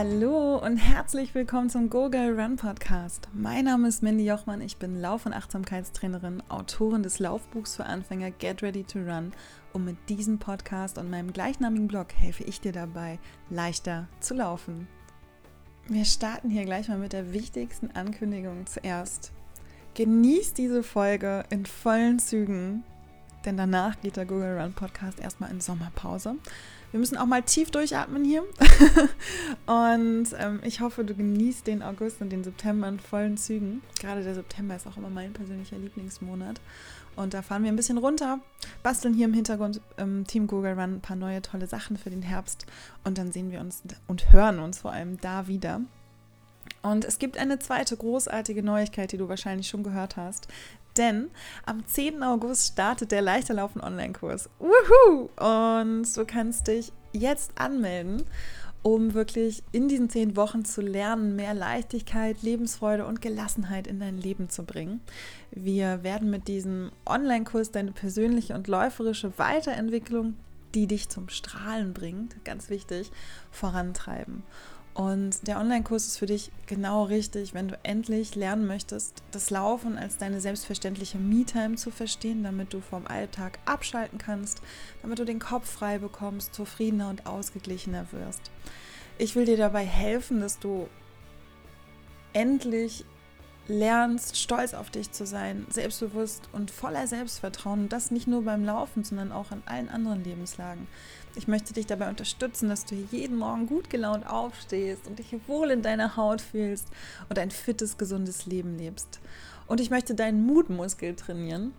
Hallo und herzlich willkommen zum Go Girl Run Podcast. Mein Name ist Mindy Jochmann, ich bin Lauf- und Achtsamkeitstrainerin, Autorin des Laufbuchs für Anfänger Get Ready to Run und mit diesem Podcast und meinem gleichnamigen Blog helfe ich dir dabei, leichter zu laufen. Wir starten hier gleich mal mit der wichtigsten Ankündigung zuerst. Genieß diese Folge in vollen Zügen, denn danach geht der Google Run Podcast erstmal in Sommerpause. Wir müssen auch mal tief durchatmen hier. und ähm, ich hoffe, du genießt den August und den September in vollen Zügen. Gerade der September ist auch immer mein persönlicher Lieblingsmonat. Und da fahren wir ein bisschen runter, basteln hier im Hintergrund im Team Google Run ein paar neue tolle Sachen für den Herbst. Und dann sehen wir uns und hören uns vor allem da wieder. Und es gibt eine zweite großartige Neuigkeit, die du wahrscheinlich schon gehört hast denn am 10. August startet der Leichterlaufen Online-Kurs. Wuhu! Und du kannst dich jetzt anmelden, um wirklich in diesen zehn Wochen zu lernen, mehr Leichtigkeit, Lebensfreude und Gelassenheit in dein Leben zu bringen. Wir werden mit diesem Online-Kurs deine persönliche und läuferische Weiterentwicklung, die dich zum Strahlen bringt, ganz wichtig, vorantreiben. Und der Online-Kurs ist für dich genau richtig, wenn du endlich lernen möchtest, das Laufen als deine selbstverständliche Me-Time zu verstehen, damit du vom Alltag abschalten kannst, damit du den Kopf frei bekommst, zufriedener und ausgeglichener wirst. Ich will dir dabei helfen, dass du endlich lernst, stolz auf dich zu sein, selbstbewusst und voller Selbstvertrauen. Und das nicht nur beim Laufen, sondern auch in allen anderen Lebenslagen. Ich möchte dich dabei unterstützen, dass du jeden Morgen gut gelaunt aufstehst und dich wohl in deiner Haut fühlst und ein fittes, gesundes Leben lebst. Und ich möchte deinen Mutmuskel trainieren.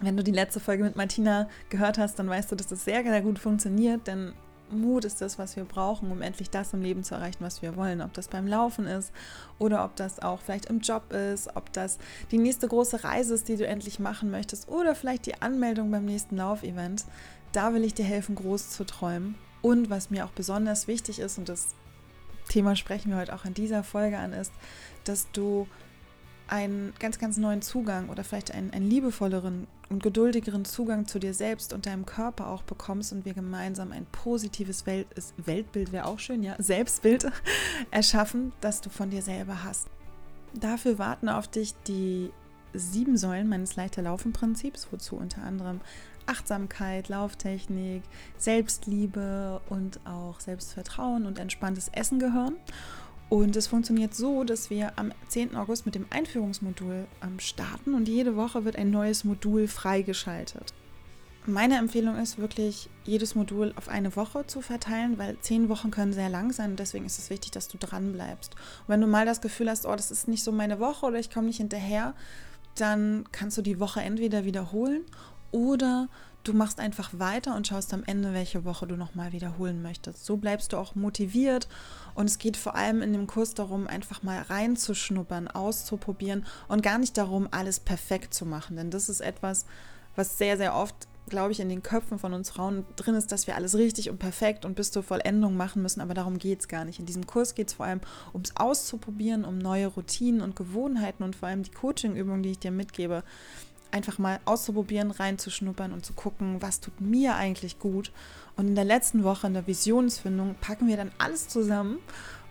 Wenn du die letzte Folge mit Martina gehört hast, dann weißt du, dass das sehr, sehr gut funktioniert, denn Mut ist das, was wir brauchen, um endlich das im Leben zu erreichen, was wir wollen. Ob das beim Laufen ist oder ob das auch vielleicht im Job ist, ob das die nächste große Reise ist, die du endlich machen möchtest oder vielleicht die Anmeldung beim nächsten Laufevent. Da will ich dir helfen, groß zu träumen. Und was mir auch besonders wichtig ist, und das Thema sprechen wir heute auch in dieser Folge an, ist, dass du einen ganz, ganz neuen Zugang oder vielleicht einen, einen liebevolleren und geduldigeren Zugang zu dir selbst und deinem Körper auch bekommst und wir gemeinsam ein positives Welt, Weltbild wäre auch schön, ja, Selbstbild erschaffen, das du von dir selber hast. Dafür warten auf dich die sieben Säulen meines leichter Laufen Prinzips, wozu unter anderem Achtsamkeit, Lauftechnik, Selbstliebe und auch Selbstvertrauen und entspanntes Essen gehören. Und es funktioniert so, dass wir am 10. August mit dem Einführungsmodul ähm, starten und jede Woche wird ein neues Modul freigeschaltet. Meine Empfehlung ist wirklich, jedes Modul auf eine Woche zu verteilen, weil zehn Wochen können sehr lang sein und deswegen ist es wichtig, dass du dran bleibst. Und wenn du mal das Gefühl hast, oh, das ist nicht so meine Woche oder ich komme nicht hinterher, dann kannst du die Woche entweder wiederholen oder du machst einfach weiter und schaust am Ende, welche Woche du nochmal wiederholen möchtest. So bleibst du auch motiviert und es geht vor allem in dem Kurs darum, einfach mal reinzuschnuppern, auszuprobieren und gar nicht darum, alles perfekt zu machen. Denn das ist etwas, was sehr, sehr oft, glaube ich, in den Köpfen von uns Frauen drin ist, dass wir alles richtig und perfekt und bis zur Vollendung machen müssen. Aber darum geht es gar nicht. In diesem Kurs geht es vor allem ums Auszuprobieren, um neue Routinen und Gewohnheiten und vor allem die Coaching-Übungen, die ich dir mitgebe, einfach mal auszuprobieren, reinzuschnuppern und zu gucken, was tut mir eigentlich gut. Und in der letzten Woche, in der Visionsfindung, packen wir dann alles zusammen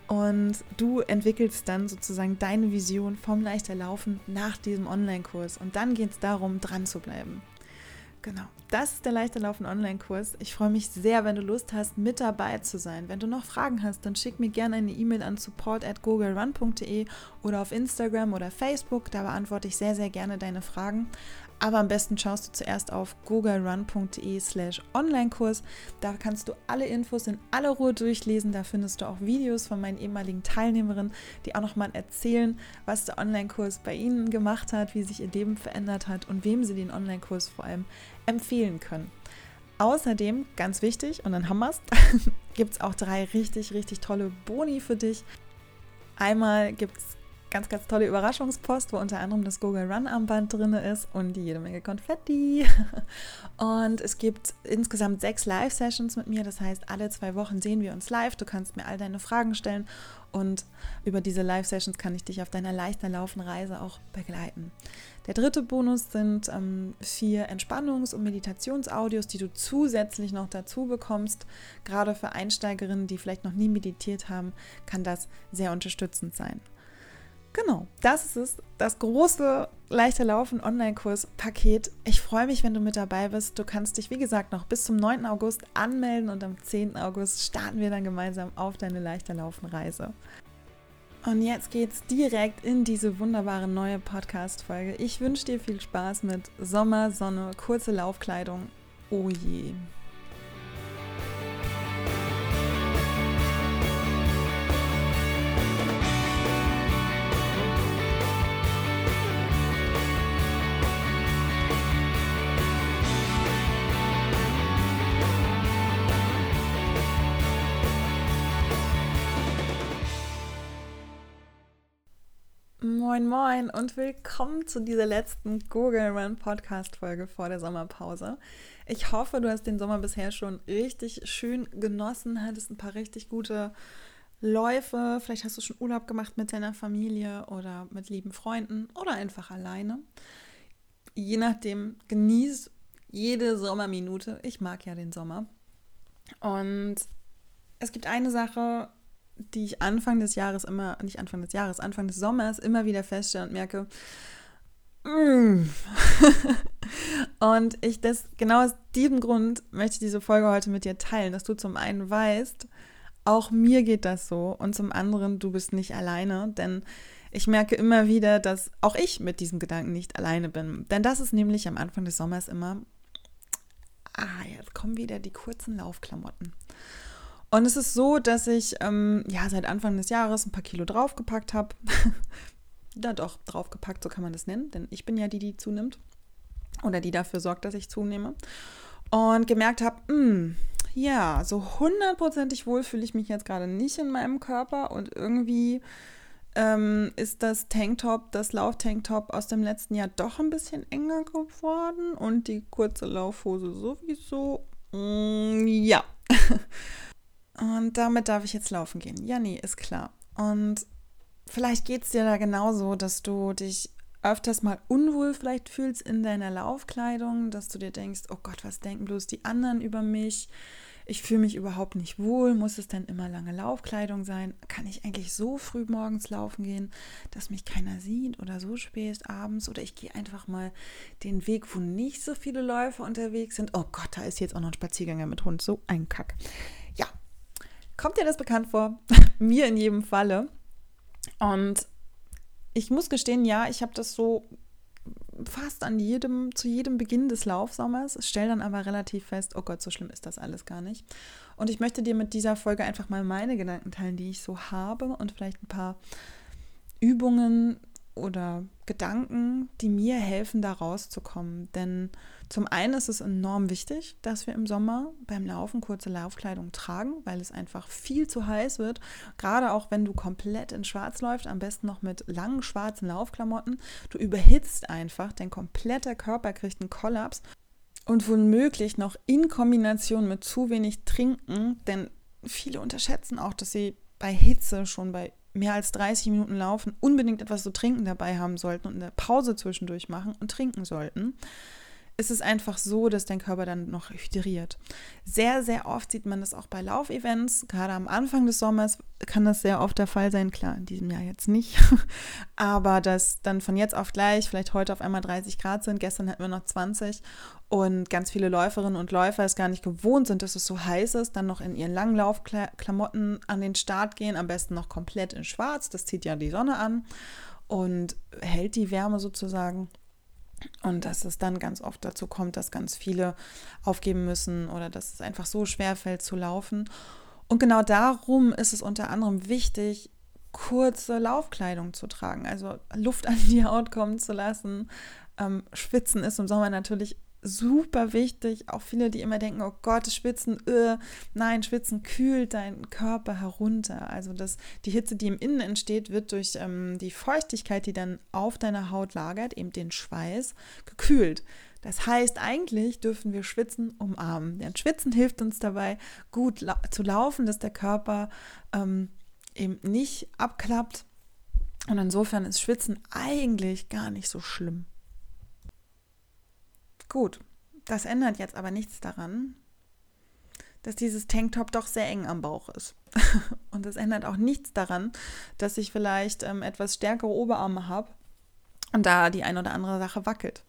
und du entwickelst dann sozusagen deine Vision vom leichter Laufen nach diesem Online-Kurs. Und dann geht es darum, dran zu bleiben. Genau, das ist der Leichter Laufen Online-Kurs. Ich freue mich sehr, wenn du Lust hast, mit dabei zu sein. Wenn du noch Fragen hast, dann schick mir gerne eine E-Mail an support@googlerun.de oder auf Instagram oder Facebook. Da beantworte ich sehr, sehr gerne deine Fragen. Aber am besten schaust du zuerst auf googlerun.de slash Online-Kurs. Da kannst du alle Infos in aller Ruhe durchlesen. Da findest du auch Videos von meinen ehemaligen Teilnehmerinnen, die auch nochmal erzählen, was der Online-Kurs bei ihnen gemacht hat, wie sich ihr Leben verändert hat und wem sie den Online-Kurs vor allem empfehlen können. Außerdem, ganz wichtig, und dann haben wir es, gibt es auch drei richtig, richtig tolle Boni für dich. Einmal gibt es ganz, ganz tolle Überraschungspost, wo unter anderem das Google Run Armband drin ist und jede Menge Konfetti. Und es gibt insgesamt sechs Live-Sessions mit mir. Das heißt, alle zwei Wochen sehen wir uns live. Du kannst mir all deine Fragen stellen und über diese Live-Sessions kann ich dich auf deiner leichter Laufenreise auch begleiten. Der dritte Bonus sind ähm, vier Entspannungs- und Meditationsaudios, die du zusätzlich noch dazu bekommst. Gerade für Einsteigerinnen, die vielleicht noch nie meditiert haben, kann das sehr unterstützend sein. Genau, das ist es, das große leichter Laufen Online-Kurs-Paket. Ich freue mich, wenn du mit dabei bist. Du kannst dich, wie gesagt, noch bis zum 9. August anmelden und am 10. August starten wir dann gemeinsam auf deine leichter Laufen-Reise. Und jetzt geht's direkt in diese wunderbare neue Podcast-Folge. Ich wünsche dir viel Spaß mit Sommer, Sonne, kurze Laufkleidung. Oh je. Moin, moin und willkommen zu dieser letzten Google Run Podcast Folge vor der Sommerpause. Ich hoffe, du hast den Sommer bisher schon richtig schön genossen, hattest ein paar richtig gute Läufe. Vielleicht hast du schon Urlaub gemacht mit deiner Familie oder mit lieben Freunden oder einfach alleine. Je nachdem, genieß jede Sommerminute. Ich mag ja den Sommer. Und es gibt eine Sache, die ich Anfang des Jahres immer, nicht Anfang des Jahres, Anfang des Sommers immer wieder feststelle und merke, mm. und ich das, genau aus diesem Grund möchte ich diese Folge heute mit dir teilen, dass du zum einen weißt, auch mir geht das so und zum anderen, du bist nicht alleine, denn ich merke immer wieder, dass auch ich mit diesem Gedanken nicht alleine bin. Denn das ist nämlich am Anfang des Sommers immer, ah, jetzt kommen wieder die kurzen Laufklamotten. Und es ist so, dass ich ähm, ja seit Anfang des Jahres ein paar Kilo draufgepackt habe. ja, doch, draufgepackt, so kann man das nennen, denn ich bin ja die, die zunimmt. Oder die dafür sorgt, dass ich zunehme. Und gemerkt habe, hm, ja, so hundertprozentig wohl fühle ich mich jetzt gerade nicht in meinem Körper und irgendwie ähm, ist das Tanktop, das Lauftanktop aus dem letzten Jahr doch ein bisschen enger geworden und die kurze Laufhose sowieso. Mm, ja. Und damit darf ich jetzt laufen gehen. Ja, nee, ist klar. Und vielleicht geht es dir da genauso, dass du dich öfters mal unwohl vielleicht fühlst in deiner Laufkleidung, dass du dir denkst, oh Gott, was denken bloß die anderen über mich? Ich fühle mich überhaupt nicht wohl. Muss es denn immer lange Laufkleidung sein? Kann ich eigentlich so früh morgens laufen gehen, dass mich keiner sieht oder so spät abends? Oder ich gehe einfach mal den Weg, wo nicht so viele Läufer unterwegs sind. Oh Gott, da ist jetzt auch noch ein Spaziergänger mit Hund. So ein Kack. Kommt dir das bekannt vor? Mir in jedem Falle. Und ich muss gestehen, ja, ich habe das so fast an jedem, zu jedem Beginn des Laufsommers, stelle dann aber relativ fest, oh Gott, so schlimm ist das alles gar nicht. Und ich möchte dir mit dieser Folge einfach mal meine Gedanken teilen, die ich so habe und vielleicht ein paar Übungen oder Gedanken, die mir helfen, da rauszukommen. Denn zum einen ist es enorm wichtig, dass wir im Sommer beim Laufen kurze Laufkleidung tragen, weil es einfach viel zu heiß wird. Gerade auch wenn du komplett in Schwarz läufst, am besten noch mit langen schwarzen Laufklamotten. Du überhitzt einfach, dein kompletter Körper kriegt einen Kollaps. Und womöglich noch in Kombination mit zu wenig Trinken, denn viele unterschätzen auch, dass sie bei Hitze schon bei mehr als 30 Minuten laufen, unbedingt etwas zu trinken dabei haben sollten und eine Pause zwischendurch machen und trinken sollten, ist es einfach so, dass dein Körper dann noch hydriert. Sehr, sehr oft sieht man das auch bei Laufevents. Gerade am Anfang des Sommers kann das sehr oft der Fall sein. Klar, in diesem Jahr jetzt nicht. Aber dass dann von jetzt auf gleich vielleicht heute auf einmal 30 Grad sind. Gestern hatten wir noch 20 und ganz viele Läuferinnen und Läufer es gar nicht gewohnt sind, dass es so heiß ist, dann noch in ihren langen Laufklamotten an den Start gehen, am besten noch komplett in schwarz, das zieht ja die Sonne an und hält die Wärme sozusagen. Und dass es dann ganz oft dazu kommt, dass ganz viele aufgeben müssen oder dass es einfach so schwer fällt zu laufen. Und genau darum ist es unter anderem wichtig, kurze Laufkleidung zu tragen, also Luft an die Haut kommen zu lassen. Ähm, Schwitzen ist im Sommer natürlich super wichtig. Auch viele, die immer denken, oh Gott, Schwitzen, äh, nein, Schwitzen kühlt deinen Körper herunter. Also das, die Hitze, die im Innen entsteht, wird durch ähm, die Feuchtigkeit, die dann auf deiner Haut lagert, eben den Schweiß, gekühlt. Das heißt, eigentlich dürfen wir Schwitzen umarmen. Denn Schwitzen hilft uns dabei, gut la zu laufen, dass der Körper ähm, eben nicht abklappt. Und insofern ist Schwitzen eigentlich gar nicht so schlimm. Gut, das ändert jetzt aber nichts daran, dass dieses Tanktop doch sehr eng am Bauch ist. Und das ändert auch nichts daran, dass ich vielleicht ähm, etwas stärkere Oberarme habe und da die eine oder andere Sache wackelt.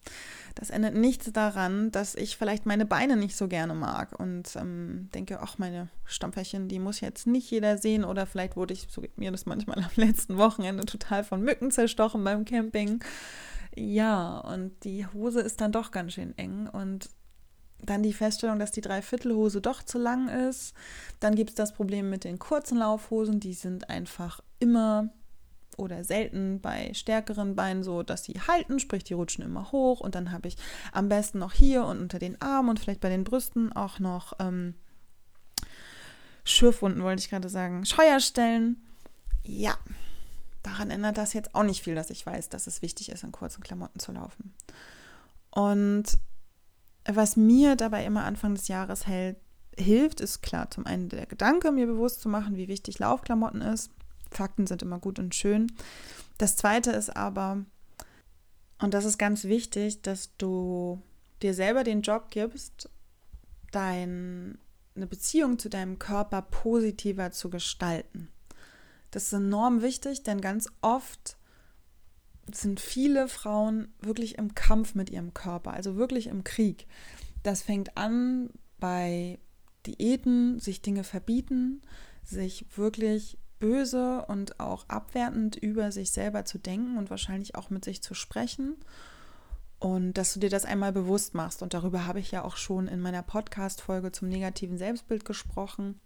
Das ändert nichts daran, dass ich vielleicht meine Beine nicht so gerne mag und ähm, denke, ach, meine Stampferchen, die muss jetzt nicht jeder sehen oder vielleicht wurde ich, so geht mir das manchmal am letzten Wochenende total von Mücken zerstochen beim Camping. Ja, und die Hose ist dann doch ganz schön eng und dann die Feststellung, dass die Dreiviertelhose doch zu lang ist. Dann gibt es das Problem mit den kurzen Laufhosen, die sind einfach immer oder selten bei stärkeren Beinen so, dass sie halten, sprich die rutschen immer hoch und dann habe ich am besten noch hier und unter den Armen und vielleicht bei den Brüsten auch noch ähm, Schürfwunden, wollte ich gerade sagen, Scheuerstellen. Ja, daran ändert das jetzt auch nicht viel, dass ich weiß, dass es wichtig ist, in kurzen Klamotten zu laufen. Und was mir dabei immer Anfang des Jahres hält, hilft, ist klar, zum einen der Gedanke, mir bewusst zu machen, wie wichtig Laufklamotten ist. Fakten sind immer gut und schön. Das zweite ist aber, und das ist ganz wichtig, dass du dir selber den Job gibst, deine Beziehung zu deinem Körper positiver zu gestalten. Das ist enorm wichtig, denn ganz oft sind viele Frauen wirklich im Kampf mit ihrem Körper, also wirklich im Krieg. Das fängt an bei Diäten, sich Dinge verbieten, sich wirklich böse und auch abwertend über sich selber zu denken und wahrscheinlich auch mit sich zu sprechen. Und dass du dir das einmal bewusst machst. Und darüber habe ich ja auch schon in meiner Podcast-Folge zum negativen Selbstbild gesprochen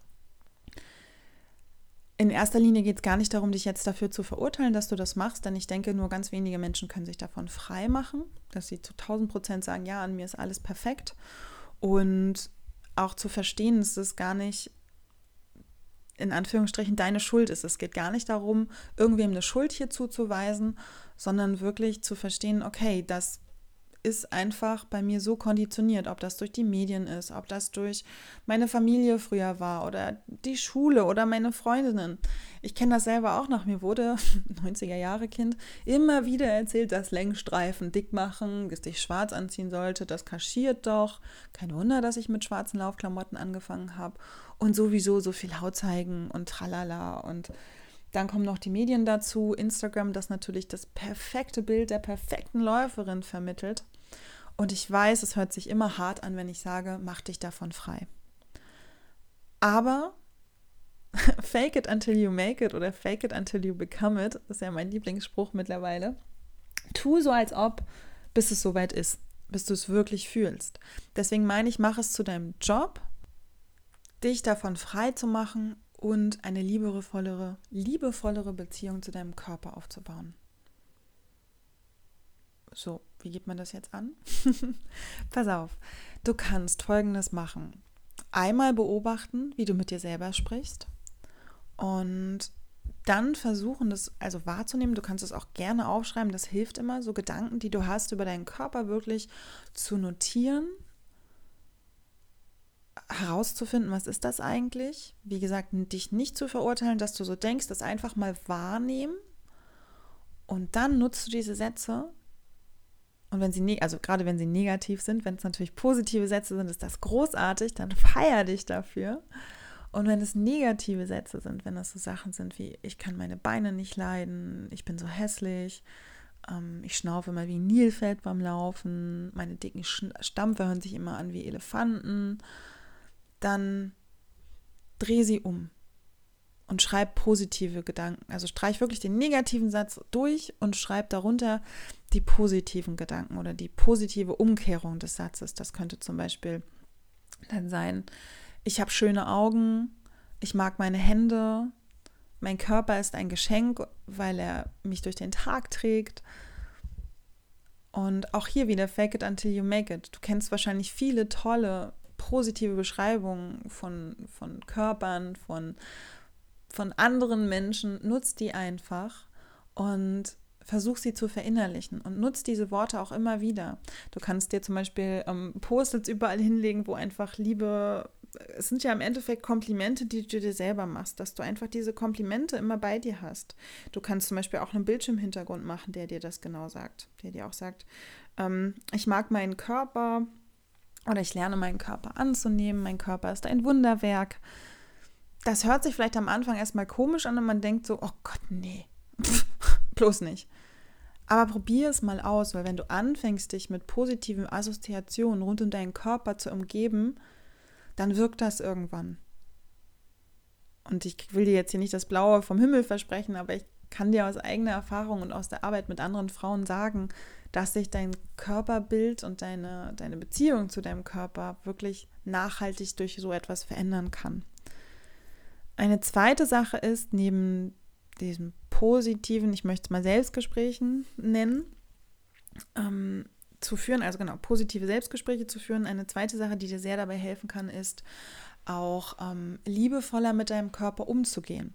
in erster Linie geht es gar nicht darum, dich jetzt dafür zu verurteilen, dass du das machst, denn ich denke, nur ganz wenige Menschen können sich davon frei machen, dass sie zu 1000 Prozent sagen, ja, an mir ist alles perfekt. Und auch zu verstehen, dass es gar nicht in Anführungsstrichen deine Schuld ist. Es geht gar nicht darum, irgendwem eine Schuld hier zuzuweisen, sondern wirklich zu verstehen, okay, das ist einfach bei mir so konditioniert, ob das durch die Medien ist, ob das durch meine Familie früher war oder die Schule oder meine Freundinnen. Ich kenne das selber auch noch. Mir wurde 90er Jahre Kind immer wieder erzählt, dass Längsstreifen dick machen, dass ich schwarz anziehen sollte, das kaschiert doch. Kein Wunder, dass ich mit schwarzen Laufklamotten angefangen habe und sowieso so viel Haut zeigen und tralala und dann kommen noch die Medien dazu, Instagram, das natürlich das perfekte Bild der perfekten Läuferin vermittelt. Und ich weiß, es hört sich immer hart an, wenn ich sage, mach dich davon frei. Aber fake it until you make it oder fake it until you become it, ist ja mein Lieblingsspruch mittlerweile. Tu so, als ob, bis es soweit ist, bis du es wirklich fühlst. Deswegen meine ich, mach es zu deinem Job, dich davon frei zu machen und eine liebevollere, liebevollere Beziehung zu deinem Körper aufzubauen. So, wie geht man das jetzt an? Pass auf, du kannst Folgendes machen. Einmal beobachten, wie du mit dir selber sprichst und dann versuchen, das also wahrzunehmen. Du kannst es auch gerne aufschreiben, das hilft immer, so Gedanken, die du hast über deinen Körper wirklich zu notieren herauszufinden, was ist das eigentlich? Wie gesagt, dich nicht zu verurteilen, dass du so denkst, das einfach mal wahrnehmen. Und dann nutzt du diese Sätze. Und wenn sie, ne-, also gerade wenn sie negativ sind, wenn es natürlich positive Sätze sind, ist das großartig, dann feier dich dafür. Und wenn es negative Sätze sind, wenn das so Sachen sind wie, ich kann meine Beine nicht leiden, ich bin so hässlich, ähm, ich schnaufe immer wie ein Nilfeld beim Laufen, meine dicken Stampfe hören sich immer an wie Elefanten, dann dreh sie um und schreib positive Gedanken. Also streich wirklich den negativen Satz durch und schreib darunter die positiven Gedanken oder die positive Umkehrung des Satzes. Das könnte zum Beispiel dann sein, ich habe schöne Augen, ich mag meine Hände, mein Körper ist ein Geschenk, weil er mich durch den Tag trägt. Und auch hier wieder Fake it until you make it. Du kennst wahrscheinlich viele tolle, positive Beschreibungen von, von Körpern, von, von anderen Menschen. Nutz die einfach und versuch sie zu verinnerlichen und nutz diese Worte auch immer wieder. Du kannst dir zum Beispiel ähm, Post-its überall hinlegen, wo einfach Liebe, es sind ja im Endeffekt Komplimente, die du dir selber machst, dass du einfach diese Komplimente immer bei dir hast. Du kannst zum Beispiel auch einen Bildschirmhintergrund machen, der dir das genau sagt, der dir auch sagt, ähm, ich mag meinen Körper oder ich lerne meinen Körper anzunehmen, mein Körper ist ein Wunderwerk. Das hört sich vielleicht am Anfang erstmal komisch an und man denkt so, oh Gott, nee, bloß nicht. Aber probier es mal aus, weil wenn du anfängst, dich mit positiven Assoziationen rund um deinen Körper zu umgeben, dann wirkt das irgendwann. Und ich will dir jetzt hier nicht das Blaue vom Himmel versprechen, aber ich kann dir aus eigener Erfahrung und aus der Arbeit mit anderen Frauen sagen, dass sich dein Körperbild und deine, deine Beziehung zu deinem Körper wirklich nachhaltig durch so etwas verändern kann. Eine zweite Sache ist, neben diesem positiven, ich möchte es mal Selbstgesprächen nennen, ähm, zu führen, also genau, positive Selbstgespräche zu führen. Eine zweite Sache, die dir sehr dabei helfen kann, ist auch ähm, liebevoller mit deinem Körper umzugehen.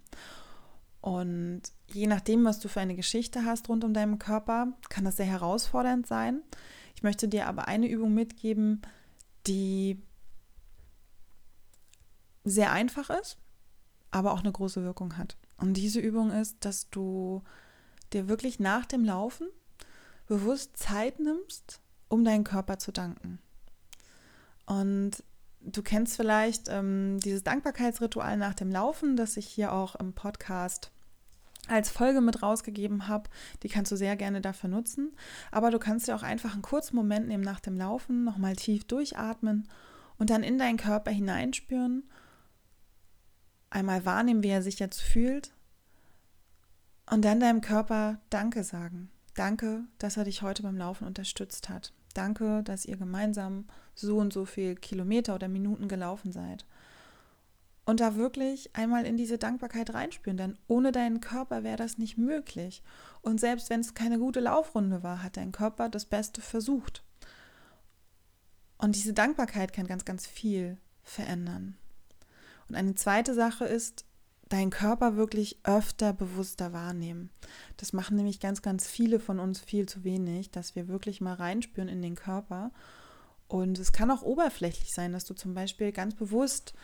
Und je nachdem, was du für eine Geschichte hast rund um deinen Körper, kann das sehr herausfordernd sein. Ich möchte dir aber eine Übung mitgeben, die sehr einfach ist, aber auch eine große Wirkung hat. Und diese Übung ist, dass du dir wirklich nach dem Laufen bewusst Zeit nimmst, um deinen Körper zu danken. Und du kennst vielleicht ähm, dieses Dankbarkeitsritual nach dem Laufen, das ich hier auch im Podcast als Folge mit rausgegeben habe. Die kannst du sehr gerne dafür nutzen. Aber du kannst dir auch einfach einen kurzen Moment nehmen nach dem Laufen, nochmal tief durchatmen und dann in deinen Körper hineinspüren einmal wahrnehmen, wie er sich jetzt fühlt und dann deinem Körper Danke sagen. Danke, dass er dich heute beim Laufen unterstützt hat. Danke, dass ihr gemeinsam so und so viel Kilometer oder Minuten gelaufen seid. Und da wirklich einmal in diese Dankbarkeit reinspüren, denn ohne deinen Körper wäre das nicht möglich. Und selbst wenn es keine gute Laufrunde war, hat dein Körper das Beste versucht. Und diese Dankbarkeit kann ganz, ganz viel verändern. Und eine zweite Sache ist, deinen Körper wirklich öfter bewusster wahrnehmen. Das machen nämlich ganz, ganz viele von uns viel zu wenig, dass wir wirklich mal reinspüren in den Körper. Und es kann auch oberflächlich sein, dass du zum Beispiel ganz bewusst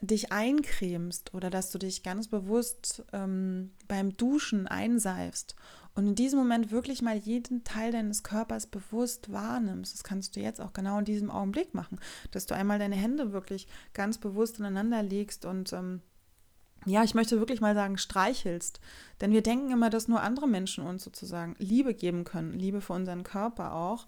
dich eincremst oder dass du dich ganz bewusst ähm, beim Duschen einseifst und in diesem Moment wirklich mal jeden Teil deines Körpers bewusst wahrnimmst. Das kannst du jetzt auch genau in diesem Augenblick machen, dass du einmal deine Hände wirklich ganz bewusst ineinander legst und ähm, ja, ich möchte wirklich mal sagen, streichelst. Denn wir denken immer, dass nur andere Menschen uns sozusagen Liebe geben können, Liebe für unseren Körper auch.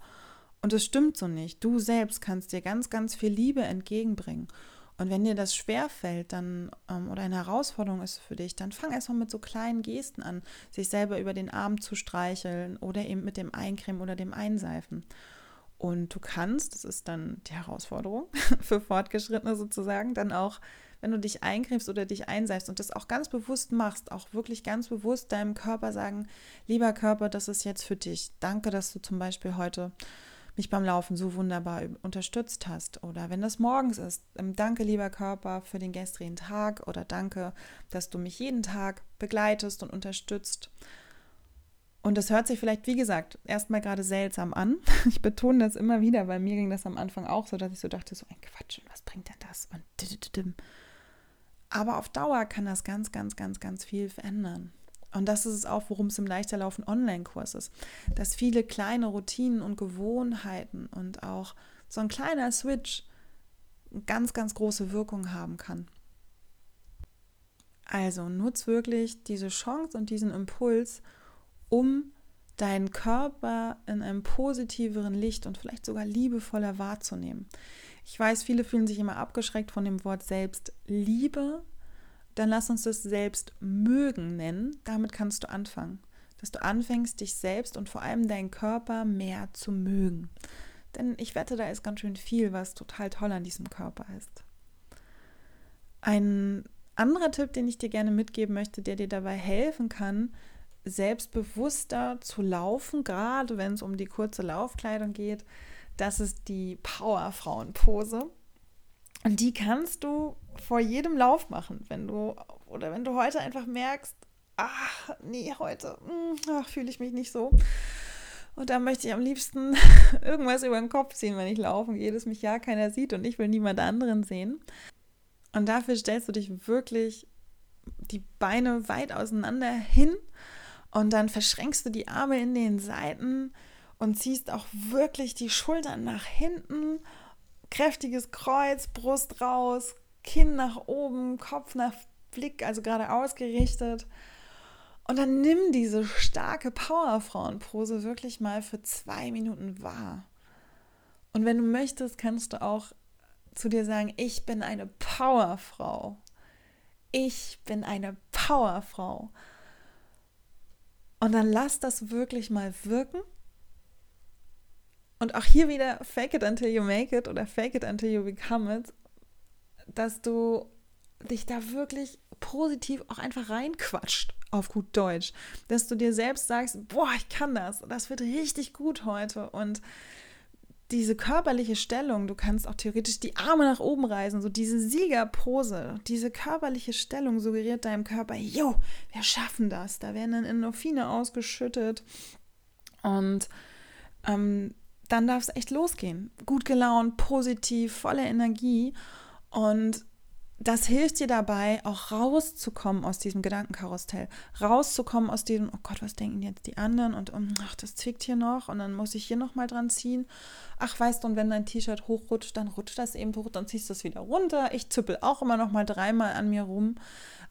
Und das stimmt so nicht. Du selbst kannst dir ganz, ganz viel Liebe entgegenbringen. Und wenn dir das schwerfällt dann ähm, oder eine Herausforderung ist für dich, dann fang erstmal mit so kleinen Gesten an, sich selber über den Arm zu streicheln oder eben mit dem Eincremen oder dem Einseifen. Und du kannst, das ist dann die Herausforderung für Fortgeschrittene sozusagen, dann auch, wenn du dich eincremst oder dich einseifst und das auch ganz bewusst machst, auch wirklich ganz bewusst deinem Körper sagen, lieber Körper, das ist jetzt für dich. Danke, dass du zum Beispiel heute mich beim Laufen so wunderbar unterstützt hast. Oder wenn das morgens ist, ähm, danke lieber Körper für den gestrigen Tag oder danke, dass du mich jeden Tag begleitest und unterstützt. Und das hört sich vielleicht, wie gesagt, erstmal gerade seltsam an. Ich betone das immer wieder, bei mir ging das am Anfang auch so, dass ich so dachte, so ein Quatsch, was bringt denn das? Und aber auf Dauer kann das ganz, ganz, ganz, ganz viel verändern. Und das ist es auch, worum es im Leichterlaufen Online-Kurs ist. Dass viele kleine Routinen und Gewohnheiten und auch so ein kleiner Switch ganz, ganz große Wirkung haben kann. Also nutz wirklich diese Chance und diesen Impuls, um deinen Körper in einem positiveren Licht und vielleicht sogar liebevoller wahrzunehmen. Ich weiß, viele fühlen sich immer abgeschreckt von dem Wort Selbstliebe, dann lass uns das selbst mögen nennen. Damit kannst du anfangen. Dass du anfängst, dich selbst und vor allem deinen Körper mehr zu mögen. Denn ich wette, da ist ganz schön viel, was total toll an diesem Körper ist. Ein anderer Tipp, den ich dir gerne mitgeben möchte, der dir dabei helfen kann, selbstbewusster zu laufen, gerade wenn es um die kurze Laufkleidung geht. Das ist die Powerfrauenpose. Und die kannst du vor jedem Lauf machen, wenn du oder wenn du heute einfach merkst, ach nee, heute hm, fühle ich mich nicht so. Und da möchte ich am liebsten irgendwas über den Kopf ziehen, wenn ich laufen gehe, dass mich ja keiner sieht und ich will niemand anderen sehen. Und dafür stellst du dich wirklich die Beine weit auseinander hin und dann verschränkst du die Arme in den Seiten und ziehst auch wirklich die Schultern nach hinten. Kräftiges Kreuz, Brust raus, Kinn nach oben, Kopf nach Blick, also gerade ausgerichtet. Und dann nimm diese starke Powerfrauenpose wirklich mal für zwei Minuten wahr. Und wenn du möchtest, kannst du auch zu dir sagen, ich bin eine Powerfrau. Ich bin eine Powerfrau. Und dann lass das wirklich mal wirken. Und auch hier wieder fake it until you make it oder fake it until you become it, dass du dich da wirklich positiv auch einfach reinquatscht, auf gut Deutsch. Dass du dir selbst sagst, boah, ich kann das, das wird richtig gut heute. Und diese körperliche Stellung, du kannst auch theoretisch die Arme nach oben reißen, so diese Siegerpose, diese körperliche Stellung suggeriert deinem Körper, jo, wir schaffen das. Da werden dann Endorphine ausgeschüttet und ähm, dann darf es echt losgehen. Gut gelaunt, positiv, voller Energie und das hilft dir dabei, auch rauszukommen aus diesem Gedankenkarussell, rauszukommen aus diesem, oh Gott, was denken jetzt die anderen und um, ach, das zwickt hier noch und dann muss ich hier nochmal dran ziehen. Ach, weißt du, und wenn dein T-Shirt hochrutscht, dann rutscht das eben hoch, dann ziehst du es wieder runter. Ich züppel auch immer nochmal dreimal an mir rum.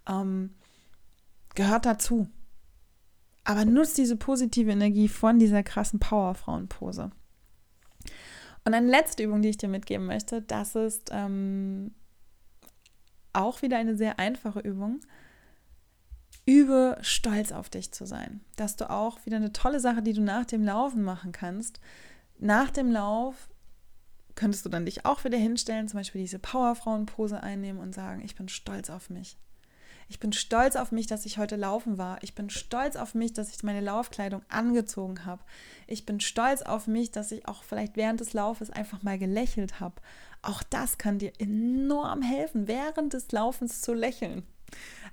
Ähm, gehört dazu. Aber nutzt diese positive Energie von dieser krassen Powerfrauenpose. Und eine letzte Übung, die ich dir mitgeben möchte, das ist ähm, auch wieder eine sehr einfache Übung. Übe stolz auf dich zu sein. Dass du auch wieder eine tolle Sache, die du nach dem Laufen machen kannst. Nach dem Lauf könntest du dann dich auch wieder hinstellen, zum Beispiel diese Powerfrauenpose einnehmen und sagen, ich bin stolz auf mich. Ich bin stolz auf mich, dass ich heute laufen war. Ich bin stolz auf mich, dass ich meine Laufkleidung angezogen habe. Ich bin stolz auf mich, dass ich auch vielleicht während des Laufes einfach mal gelächelt habe. Auch das kann dir enorm helfen, während des Laufens zu lächeln.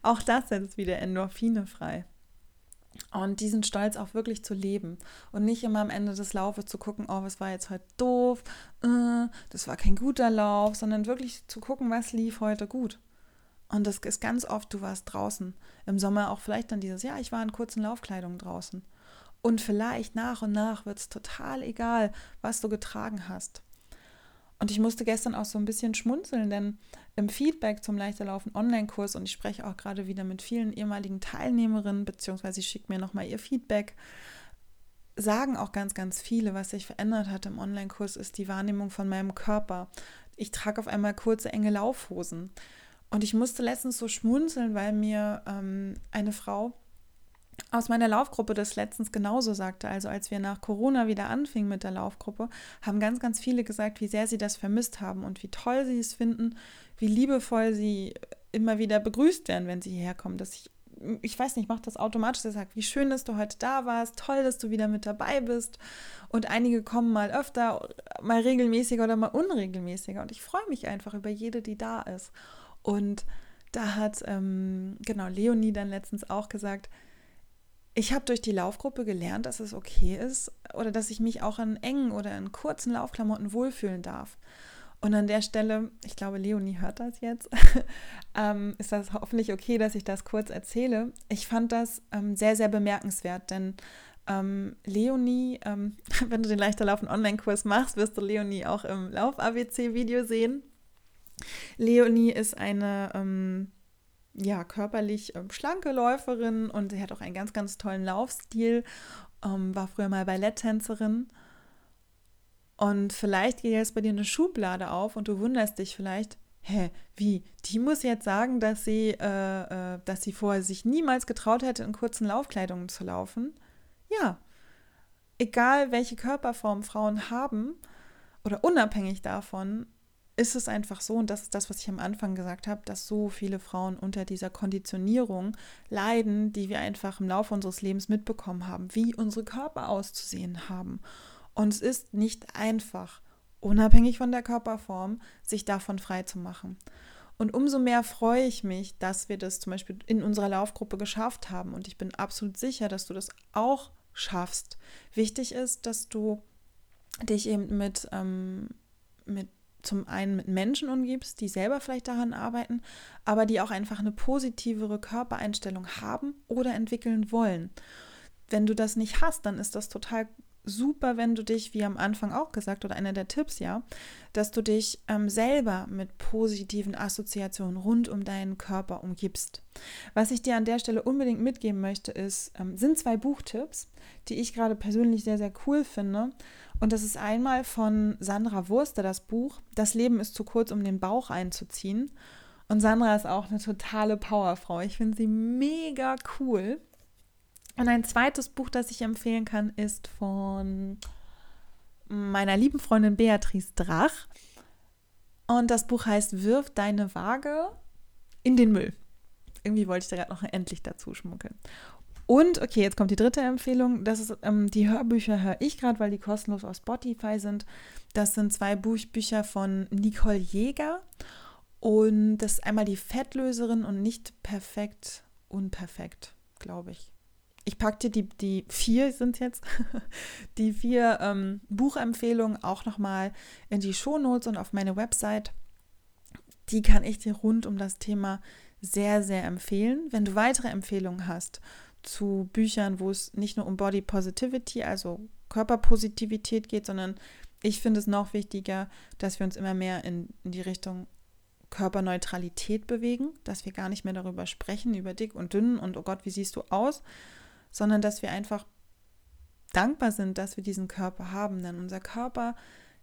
Auch das setzt wieder Endorphine frei. Und diesen Stolz auch wirklich zu leben und nicht immer am Ende des Laufes zu gucken, oh, was war jetzt heute doof, äh, das war kein guter Lauf, sondern wirklich zu gucken, was lief heute gut. Und das ist ganz oft, du warst draußen. Im Sommer auch vielleicht dann dieses, ja, ich war in kurzen Laufkleidungen draußen. Und vielleicht nach und nach wird es total egal, was du getragen hast. Und ich musste gestern auch so ein bisschen schmunzeln, denn im Feedback zum Leichterlaufen Online-Kurs und ich spreche auch gerade wieder mit vielen ehemaligen Teilnehmerinnen, beziehungsweise ich schicke mir nochmal ihr Feedback, sagen auch ganz, ganz viele, was sich verändert hat im Online-Kurs, ist die Wahrnehmung von meinem Körper. Ich trage auf einmal kurze, enge Laufhosen. Und ich musste letztens so schmunzeln, weil mir ähm, eine Frau aus meiner Laufgruppe das letztens genauso sagte. Also als wir nach Corona wieder anfingen mit der Laufgruppe, haben ganz, ganz viele gesagt, wie sehr sie das vermisst haben und wie toll sie es finden, wie liebevoll sie immer wieder begrüßt werden, wenn sie hierher kommen. Dass ich, ich weiß nicht, mache das automatisch. Er sagt, wie schön, dass du heute da warst, toll, dass du wieder mit dabei bist. Und einige kommen mal öfter, mal regelmäßiger oder mal unregelmäßiger. Und ich freue mich einfach über jede, die da ist. Und da hat ähm, genau Leonie dann letztens auch gesagt, ich habe durch die Laufgruppe gelernt, dass es okay ist oder dass ich mich auch in engen oder in kurzen Laufklamotten wohlfühlen darf. Und an der Stelle, ich glaube, Leonie hört das jetzt, ähm, ist das hoffentlich okay, dass ich das kurz erzähle. Ich fand das ähm, sehr, sehr bemerkenswert, denn ähm, Leonie, ähm, wenn du den Leichterlaufen Online-Kurs machst, wirst du Leonie auch im Lauf-ABC-Video sehen. Leonie ist eine ähm, ja, körperlich ähm, schlanke Läuferin und sie hat auch einen ganz, ganz tollen Laufstil, ähm, war früher mal Balletttänzerin. Und vielleicht geht jetzt bei dir eine Schublade auf und du wunderst dich vielleicht, hä, wie, die muss jetzt sagen, dass sie, äh, äh, dass sie vorher sich niemals getraut hätte, in kurzen Laufkleidungen zu laufen. Ja, egal welche Körperform Frauen haben oder unabhängig davon, ist es einfach so, und das ist das, was ich am Anfang gesagt habe, dass so viele Frauen unter dieser Konditionierung leiden, die wir einfach im Laufe unseres Lebens mitbekommen haben, wie unsere Körper auszusehen haben. Und es ist nicht einfach, unabhängig von der Körperform, sich davon frei zu machen. Und umso mehr freue ich mich, dass wir das zum Beispiel in unserer Laufgruppe geschafft haben. Und ich bin absolut sicher, dass du das auch schaffst. Wichtig ist, dass du dich eben mit, ähm, mit zum einen mit Menschen umgibst, die selber vielleicht daran arbeiten, aber die auch einfach eine positivere Körpereinstellung haben oder entwickeln wollen. Wenn du das nicht hast, dann ist das total super, wenn du dich, wie am Anfang auch gesagt, oder einer der Tipps ja, dass du dich ähm, selber mit positiven Assoziationen rund um deinen Körper umgibst. Was ich dir an der Stelle unbedingt mitgeben möchte, ist, ähm, sind zwei Buchtipps, die ich gerade persönlich sehr, sehr cool finde. Und das ist einmal von Sandra Wurster das Buch Das Leben ist zu kurz, um den Bauch einzuziehen. Und Sandra ist auch eine totale Powerfrau. Ich finde sie mega cool. Und ein zweites Buch, das ich empfehlen kann, ist von meiner lieben Freundin Beatrice Drach. Und das Buch heißt Wirf deine Waage in den Müll. Irgendwie wollte ich da gerade noch endlich dazu schmuggeln. Und, okay, jetzt kommt die dritte Empfehlung. Das ist, ähm, die Hörbücher höre ich gerade, weil die kostenlos auf Spotify sind. Das sind zwei Buchbücher von Nicole Jäger. Und das ist einmal die Fettlöserin und nicht perfekt, unperfekt, glaube ich ich packe dir die, die vier sind jetzt, die vier ähm, Buchempfehlungen auch nochmal in die Shownotes und auf meine Website. Die kann ich dir rund um das Thema sehr, sehr empfehlen. Wenn du weitere Empfehlungen hast zu Büchern, wo es nicht nur um Body Positivity, also Körperpositivität geht, sondern ich finde es noch wichtiger, dass wir uns immer mehr in, in die Richtung Körperneutralität bewegen, dass wir gar nicht mehr darüber sprechen, über dick und dünn und oh Gott, wie siehst du aus, sondern dass wir einfach dankbar sind, dass wir diesen Körper haben. Denn unser Körper,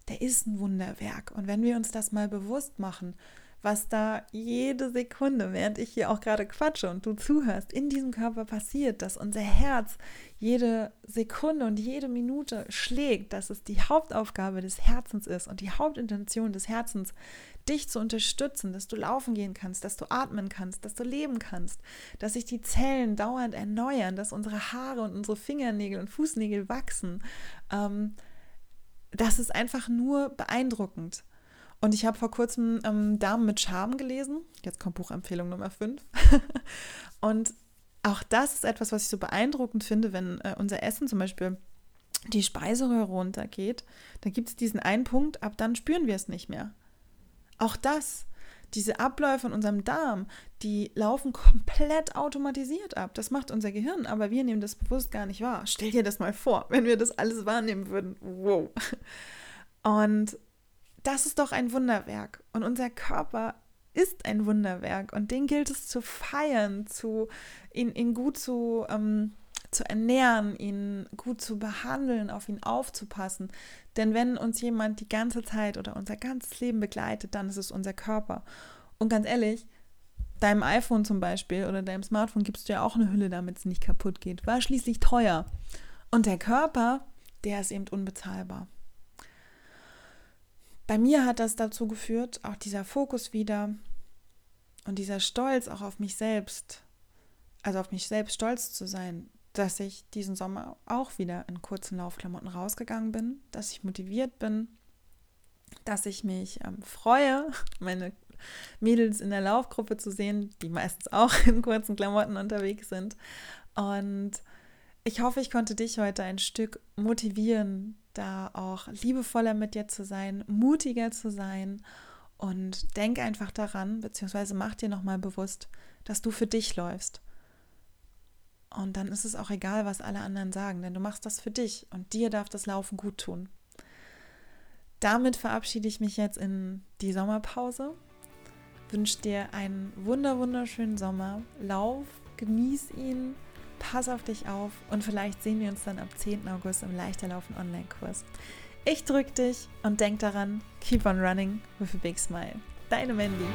der ist ein Wunderwerk. Und wenn wir uns das mal bewusst machen, was da jede Sekunde, während ich hier auch gerade quatsche und du zuhörst, in diesem Körper passiert, dass unser Herz jede Sekunde und jede Minute schlägt, dass es die Hauptaufgabe des Herzens ist und die Hauptintention des Herzens, dich zu unterstützen, dass du laufen gehen kannst, dass du atmen kannst, dass du leben kannst, dass sich die Zellen dauernd erneuern, dass unsere Haare und unsere Fingernägel und Fußnägel wachsen. Ähm, das ist einfach nur beeindruckend. Und ich habe vor kurzem ähm, Damen mit Charme gelesen. Jetzt kommt Buchempfehlung Nummer 5. und auch das ist etwas, was ich so beeindruckend finde, wenn äh, unser Essen zum Beispiel die Speiseröhre runtergeht, dann gibt es diesen einen Punkt, ab dann spüren wir es nicht mehr. Auch das, diese Abläufe in unserem Darm, die laufen komplett automatisiert ab. Das macht unser Gehirn, aber wir nehmen das bewusst gar nicht wahr. Stell dir das mal vor, wenn wir das alles wahrnehmen würden. Wow. Und das ist doch ein Wunderwerk. Und unser Körper ist ein Wunderwerk und den gilt es zu feiern, zu, ihn, ihn gut zu, ähm, zu ernähren, ihn gut zu behandeln, auf ihn aufzupassen. Denn wenn uns jemand die ganze Zeit oder unser ganzes Leben begleitet, dann ist es unser Körper. Und ganz ehrlich, deinem iPhone zum Beispiel oder deinem Smartphone gibst du ja auch eine Hülle, damit es nicht kaputt geht. War schließlich teuer. Und der Körper, der ist eben unbezahlbar. Bei mir hat das dazu geführt, auch dieser Fokus wieder und dieser Stolz auch auf mich selbst, also auf mich selbst stolz zu sein, dass ich diesen Sommer auch wieder in kurzen Laufklamotten rausgegangen bin, dass ich motiviert bin, dass ich mich ähm, freue, meine Mädels in der Laufgruppe zu sehen, die meistens auch in kurzen Klamotten unterwegs sind. Und ich hoffe, ich konnte dich heute ein Stück motivieren, da auch liebevoller mit dir zu sein, mutiger zu sein und denk einfach daran, beziehungsweise mach dir nochmal bewusst, dass du für dich läufst. Und dann ist es auch egal, was alle anderen sagen, denn du machst das für dich und dir darf das Laufen gut tun. Damit verabschiede ich mich jetzt in die Sommerpause. Wünsche dir einen wunder wunderschönen Sommer. Lauf, genieß ihn pass auf dich auf und vielleicht sehen wir uns dann am 10. August im Leichterlaufen Online-Kurs. Ich drücke dich und denk daran, keep on running with a big smile. Deine Mandy.